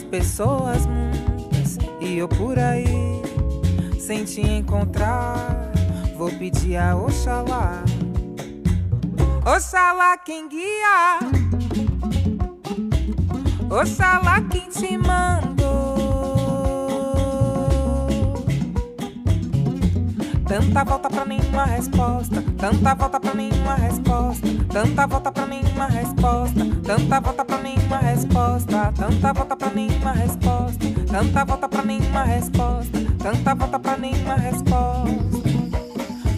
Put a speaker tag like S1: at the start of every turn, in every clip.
S1: as pessoas muitas e eu por aí sem te encontrar. Vou pedir a Oxalá, Oxalá quem guia, Oxalá quem te mandou. Tanta volta pra nenhuma resposta, tanta volta pra nenhuma resposta, tanta volta pra nenhuma resposta, tanta volta pra nenhuma resposta, tanta volta pra nenhuma resposta, tanta volta pra nenhuma resposta, tanta volta pra nenhuma resposta.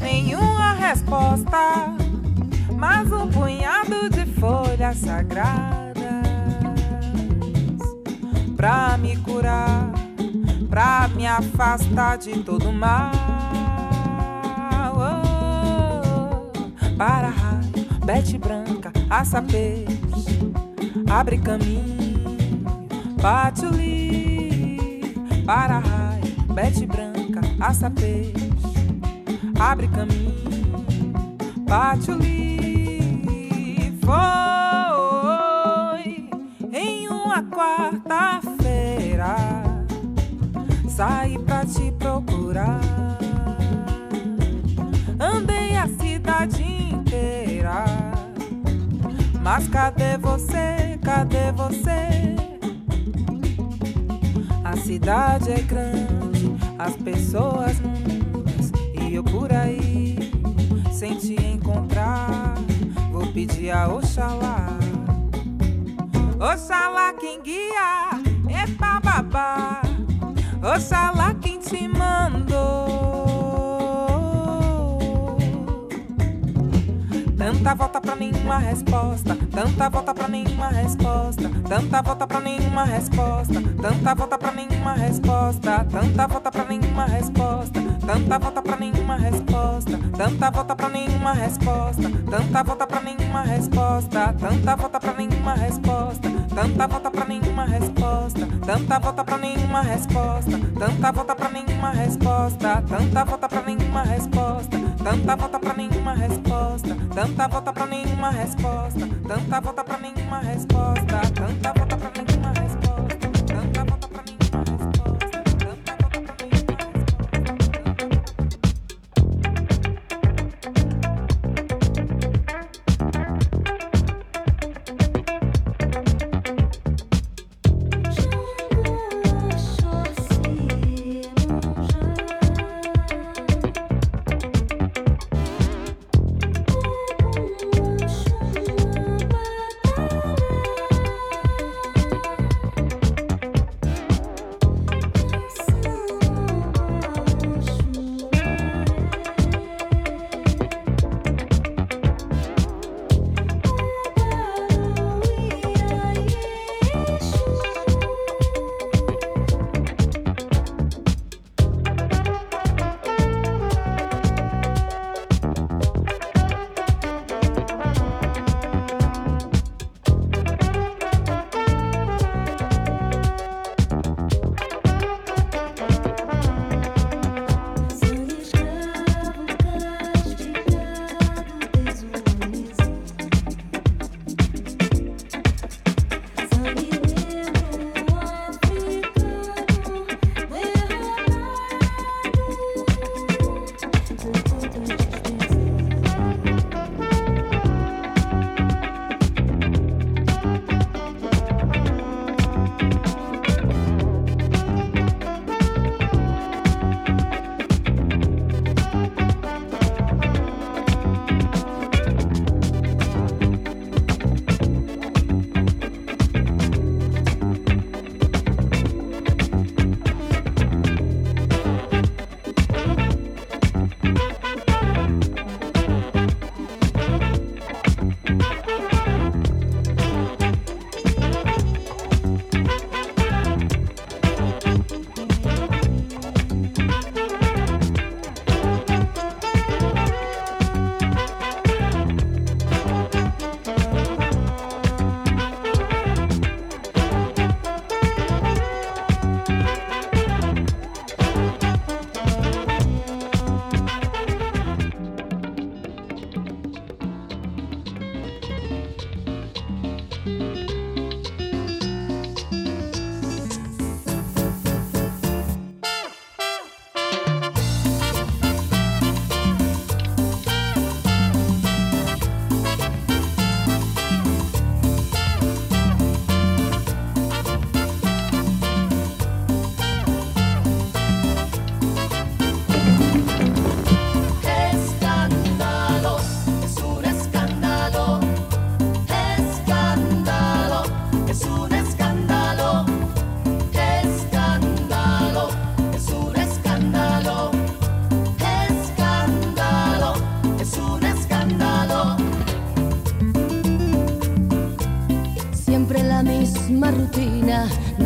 S1: Nenhuma resposta, mas um punhado de folhas sagradas pra me curar, pra me afastar de todo mal. para raio, bete branca, assa peixe, abre caminho, bate o li, para raio, bete branca, peixe, abre caminho, bate o li, foi em uma quarta-feira, saí pra te procurar, andei a cidade inteira. Mas cadê você? Cadê você? Cidade é grande, as pessoas muitas e eu por aí sem te encontrar. Vou pedir a Oxalá, Oxalá quem guia é babá, Oxalá quem te mandou. Tanta volta pra nenhuma resposta, tanta volta pra nenhuma resposta, tanta volta pra nenhuma resposta, tanta volta pra nenhuma resposta, tanta volta pra nenhuma resposta, tanta volta pra nenhuma resposta, tanta volta pra nenhuma resposta, tanta volta pra nenhuma resposta, tanta volta pra nenhuma resposta, tanta volta pra nenhuma resposta, tanta volta pra nenhuma resposta, tanta volta pra nenhuma resposta, tanta volta pra nenhuma resposta, tanta volta pra nenhuma resposta, Tanta volta pra nenhuma resposta. Tanta volta pra nenhuma resposta. Tanta volta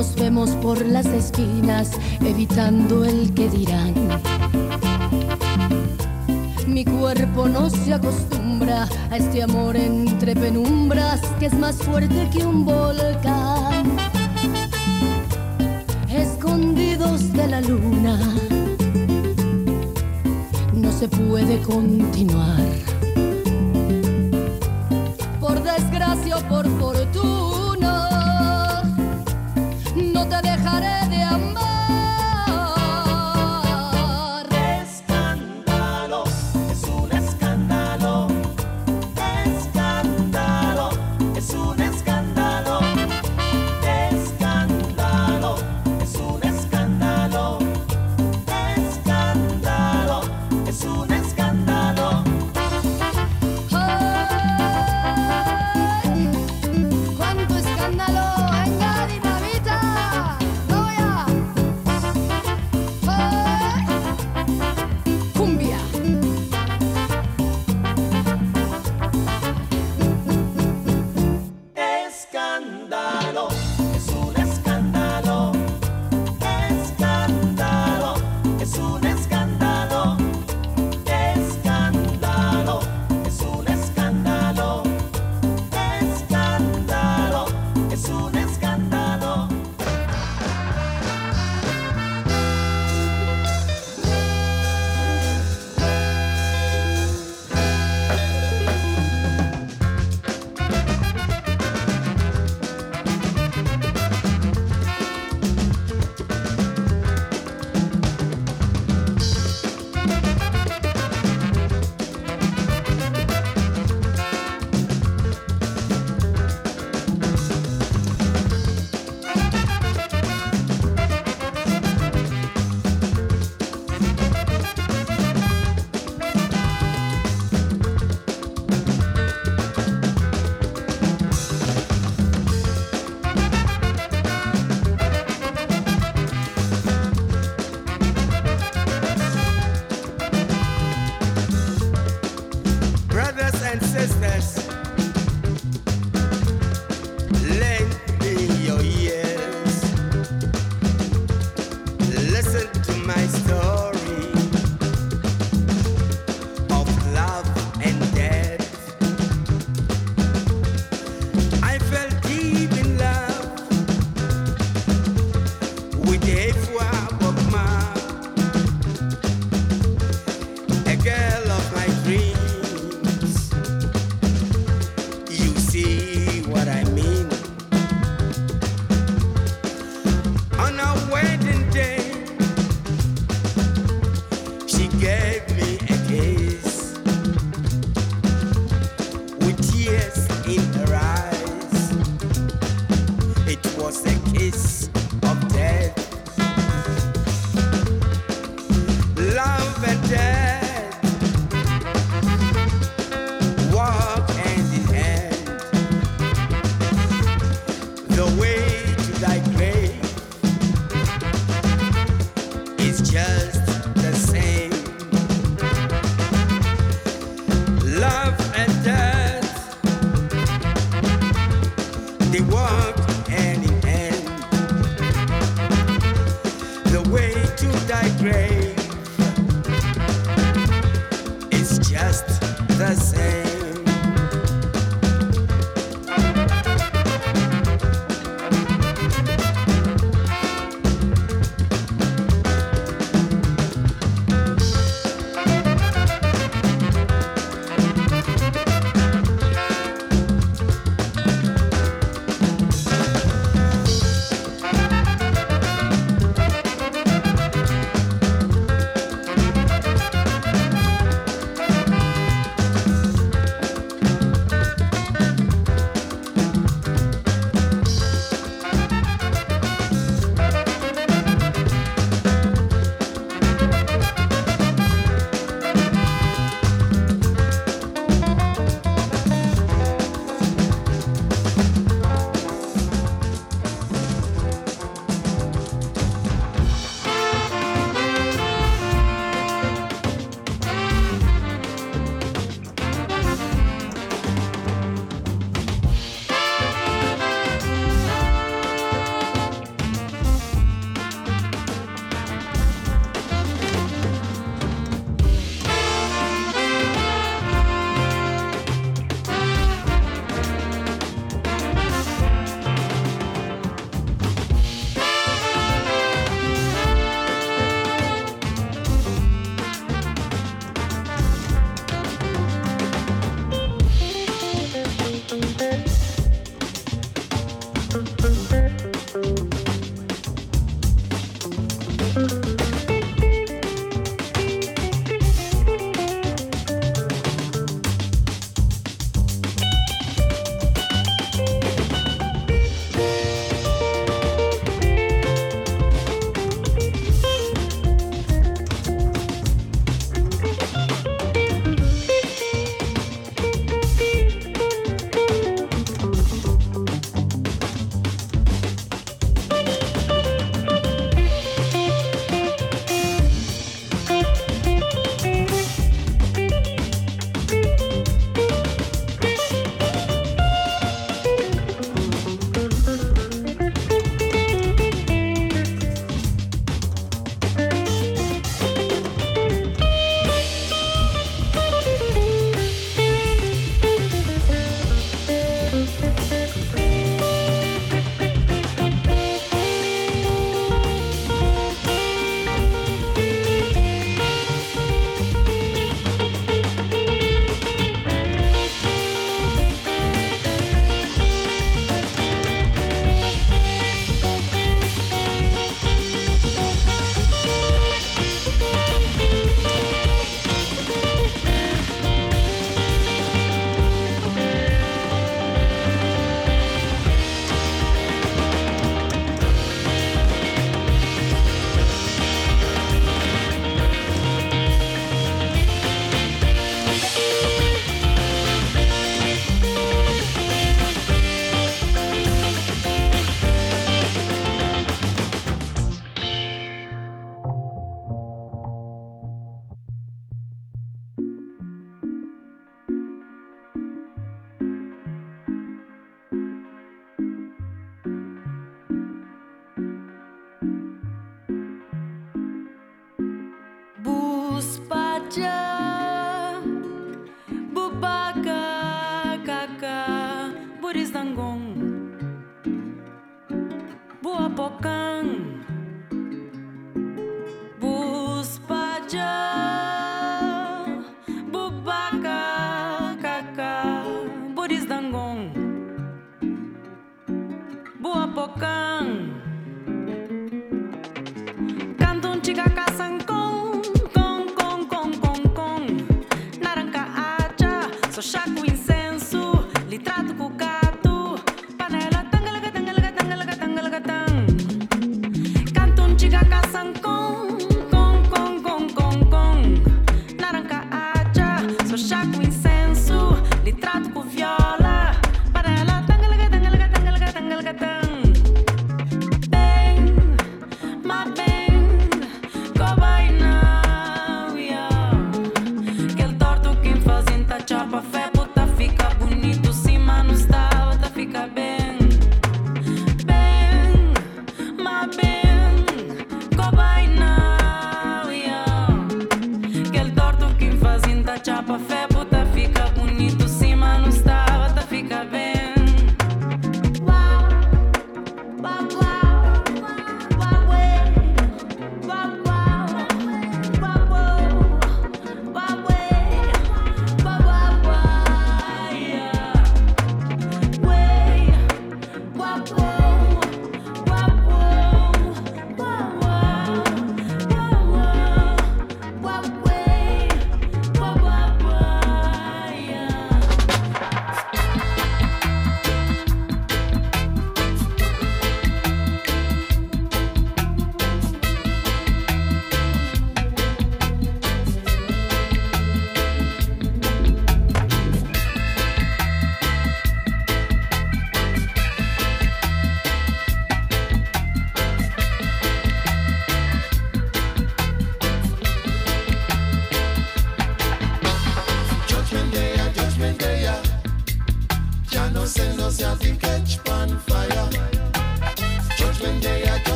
S1: Nos
S2: vemos por las esquinas, evitando el que dirán. Mi cuerpo no se acostumbra a este amor entre penumbras que es más fuerte que un volcán. Escondidos de la luna, no se puede continuar.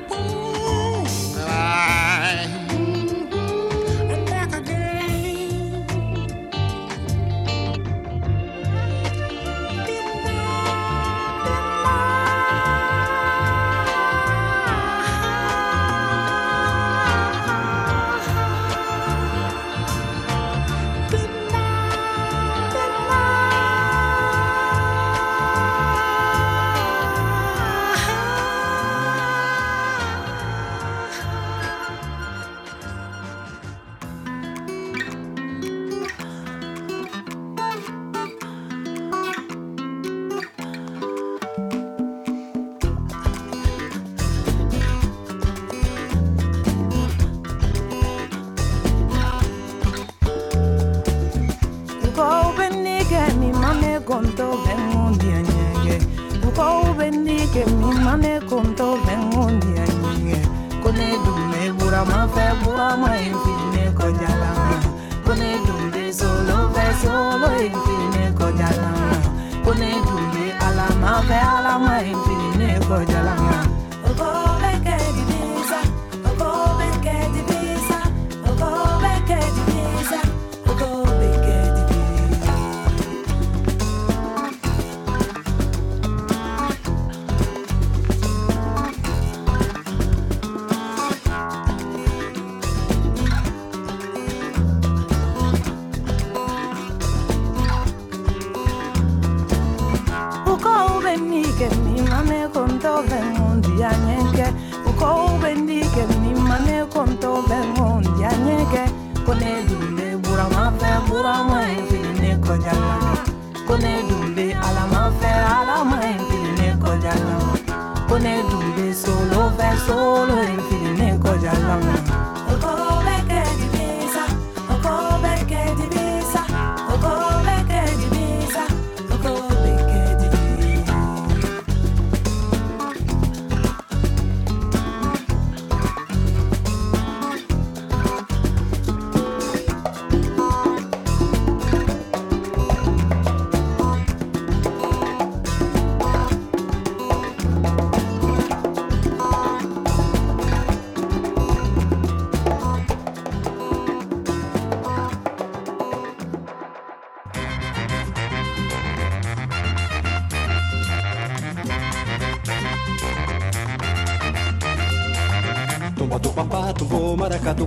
S3: Me, I
S4: Bye.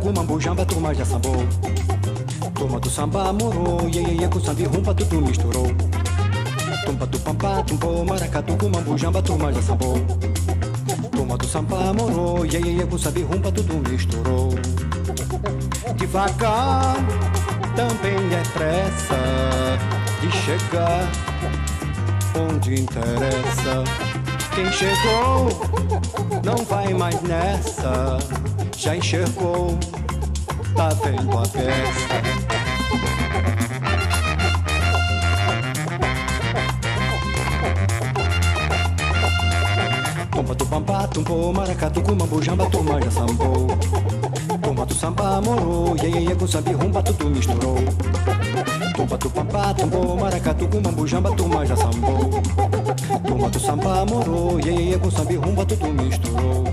S4: Maracatu, gumambu, jamba, turma já sambou. Turma do samba, morou, iê, com samba e rumba, tudo misturou. Tumba do pampá, tumbô, maracatu, gumambu, jamba, turma já sambou. Turma do samba, morou, iê, com samba e rumba, tudo misturou. Devagar, também é pressa de chegar onde interessa. Quem chegou não vai mais nessa. Já enxergou, tá vendo a peça. Tomba do bambá, tumbô, maracatu, cumambu, jamba, turma já sambou. Tomba do samba, morou, iê, iê, com samba rumba, tudo misturou. Tomba do papá, tumbô, maracatu, cumambu, jamba, turma já sambou. Turma do samba morou, iê, iê, com samba rumba tudo misturou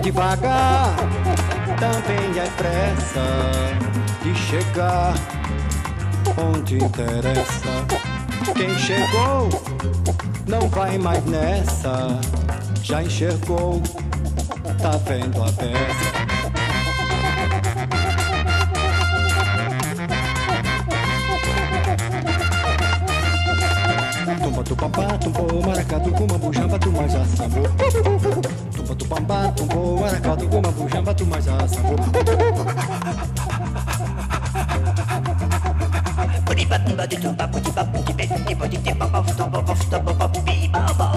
S4: devagar. Também é pressa de chegar onde interessa. Quem chegou não vai mais nessa, já enxergou, tá vendo a peça. Tumba tu
S5: papá, tumbou, maracatu, cumambu, jamba, tu mais assambou.
S6: bamba, tumbou, aracatu, goma, bujamba, tu mais a sambo. Baba,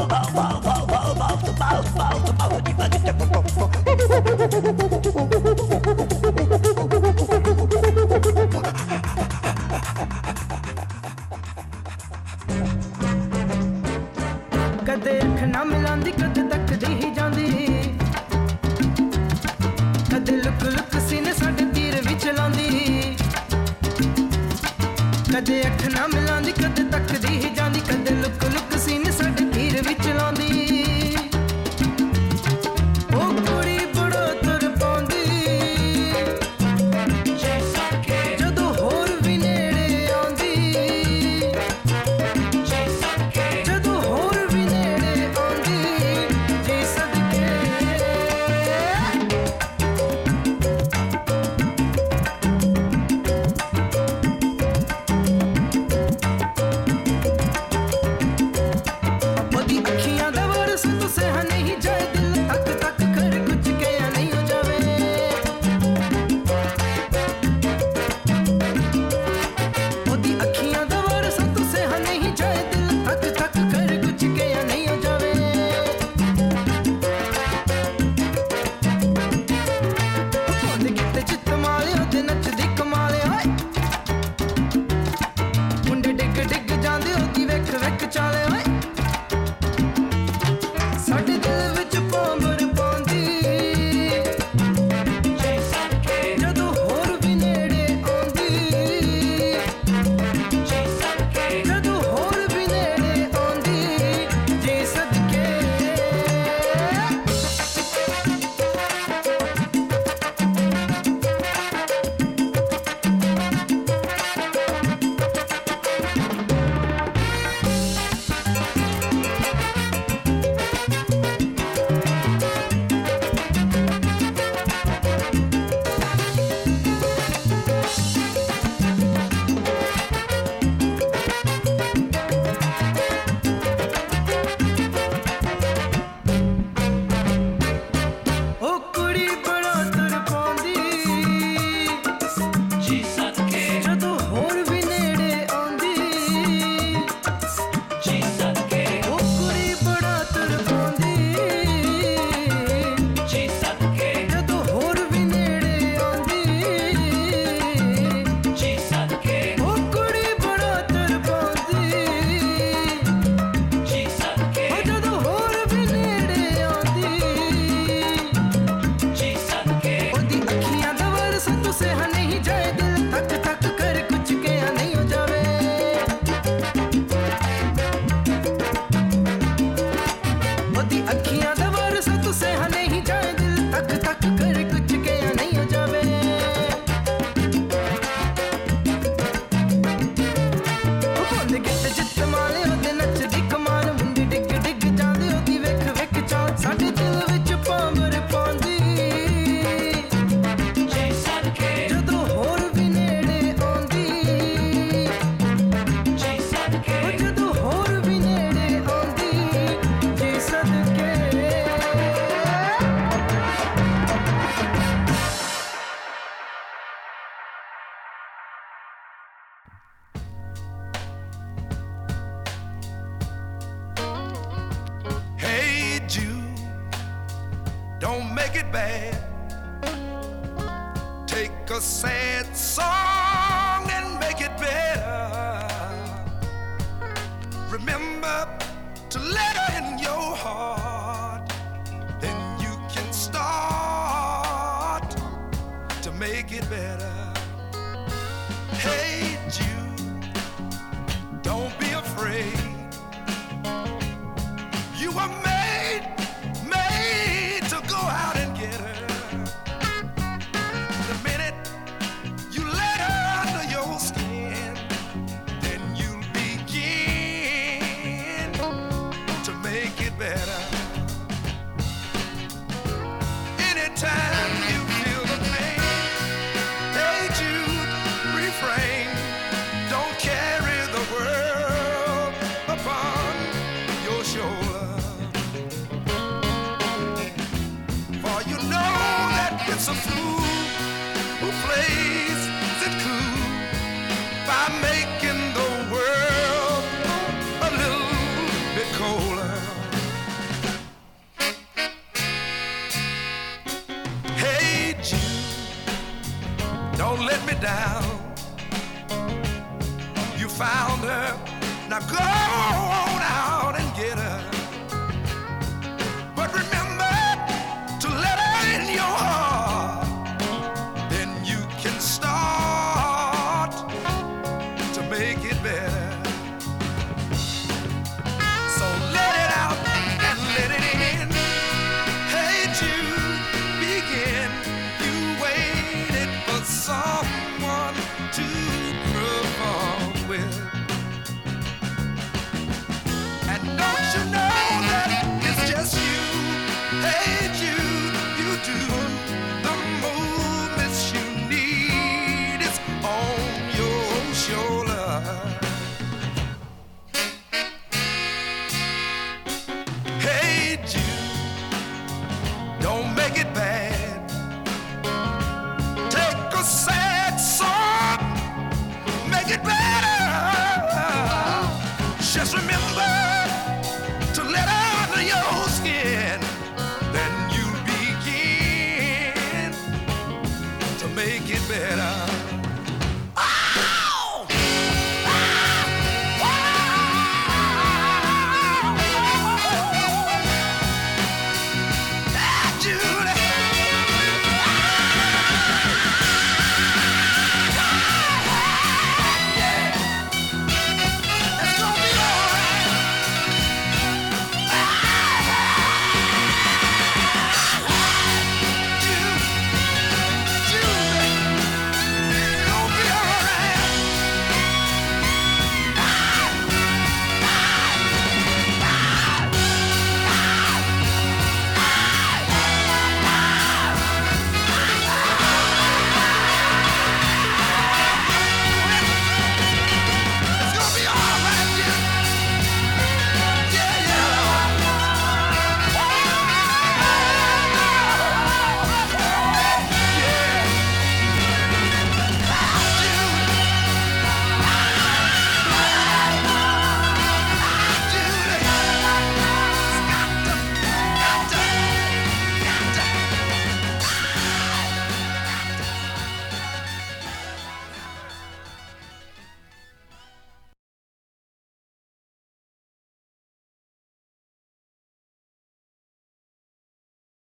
S6: Hey.